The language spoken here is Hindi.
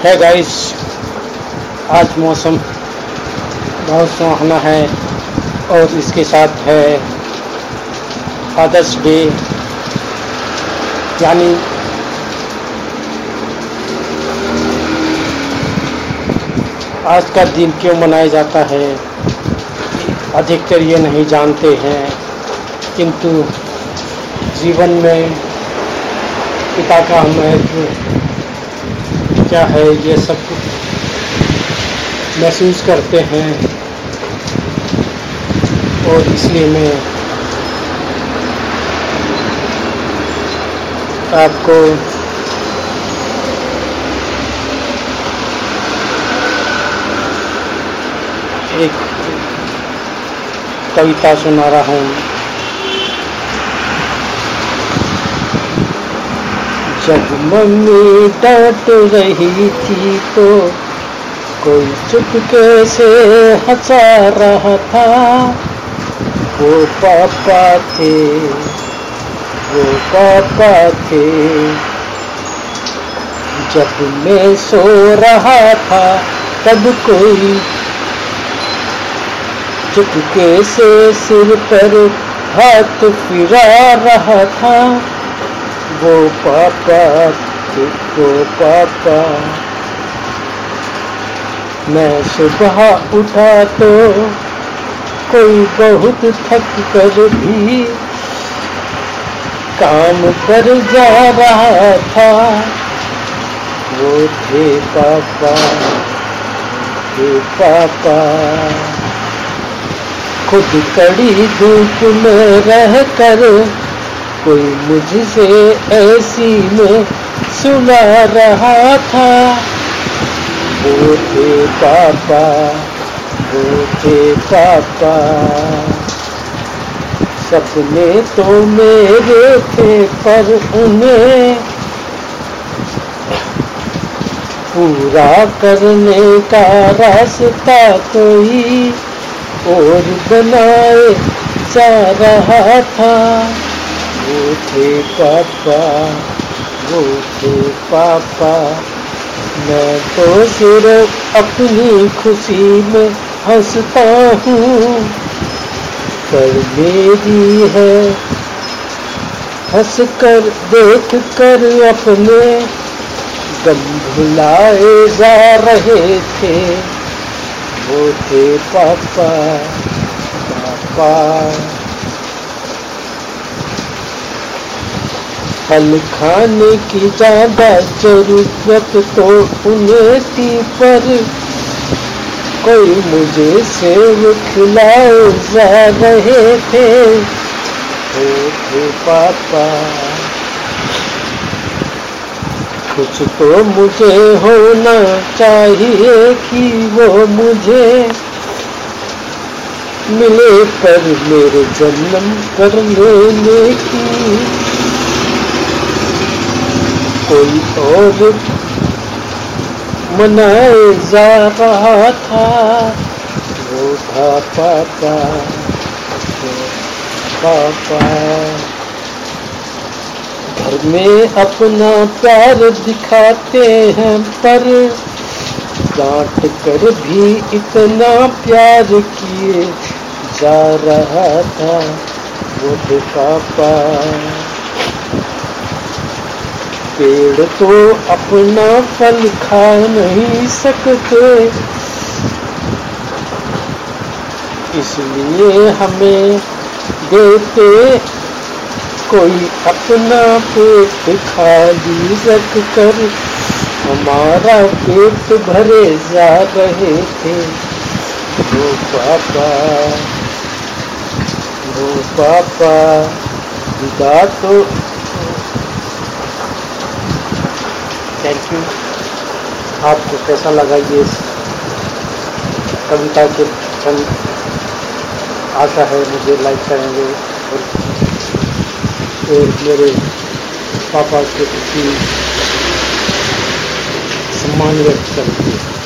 है गाइस आज मौसम बहुत सुहाना है और इसके साथ है फादर्स डे यानी आज का दिन क्यों मनाया जाता है, अधिकतर ये नहीं जानते हैं, किंतु जीवन में पिता का महत्व क्या है ये सब महसूस करते हैं। और इसलिए मैं आपको एक कविता सुना रहा हूँ। जब मम्मी डांट रही थी तो कोई चुपके से हंसा रहा था? वो पापा थे, वो पापा थे। जब मैं सो रहा था, तब कोई चुपके से सिर पर हाथ फिरा रहा था? वो पापा, गो पापा। मैं सुबह उठा तो कोई बहुत थक कर भी काम कर जा रहा था। वो थे पापा थे पापा। खुद कड़ी धूप में रह कर कोई मुझसे ऐसी में सुना रहा था। वो थे पापा, वो थे पापा। सपने तो मेरे थे पर उन्हें पूरा करने का रास्ता कोई और बनाए जा रहा था। वो थे पापा वो थे पापा। मैं तो सिर्फ़ अपनी खुशी में हंसता हूँ। पर मेरी है हंस कर देख कर अपने गम भुलाए जा रहे थे। वो थे पापा पापा। फल खाने की ज़्यादा ज़रूरत तो उन्हें थी, पर कोई मुझे सेव खिलाए जा रहे थे। ओ थे पापा, कुछ तो मुझे होना चाहिए कि वो मुझे मिले, पर मेरे जन्म कर लेने की कोई और मनाए जा रहा था। वो था पापा। पापा। घर में अपना प्यार दिखाते हैं, पर डांट कर भी इतना प्यार किए जा रहा था। वो पापा। पेड़ तो अपना फल खा नहीं सकते। इसलिए हमें देते कोई अपना पेट खाली रख कर। हमारा पेट भरे जा रहे थे। वो पापा वो पापा, विदा तो थैंक यू आपको कैसा लगा ये कविता के चंद आशा है मुझे लाइक करेंगे और, और मेरे पापा के प्रति सम्मान व्यक्त करेंगे।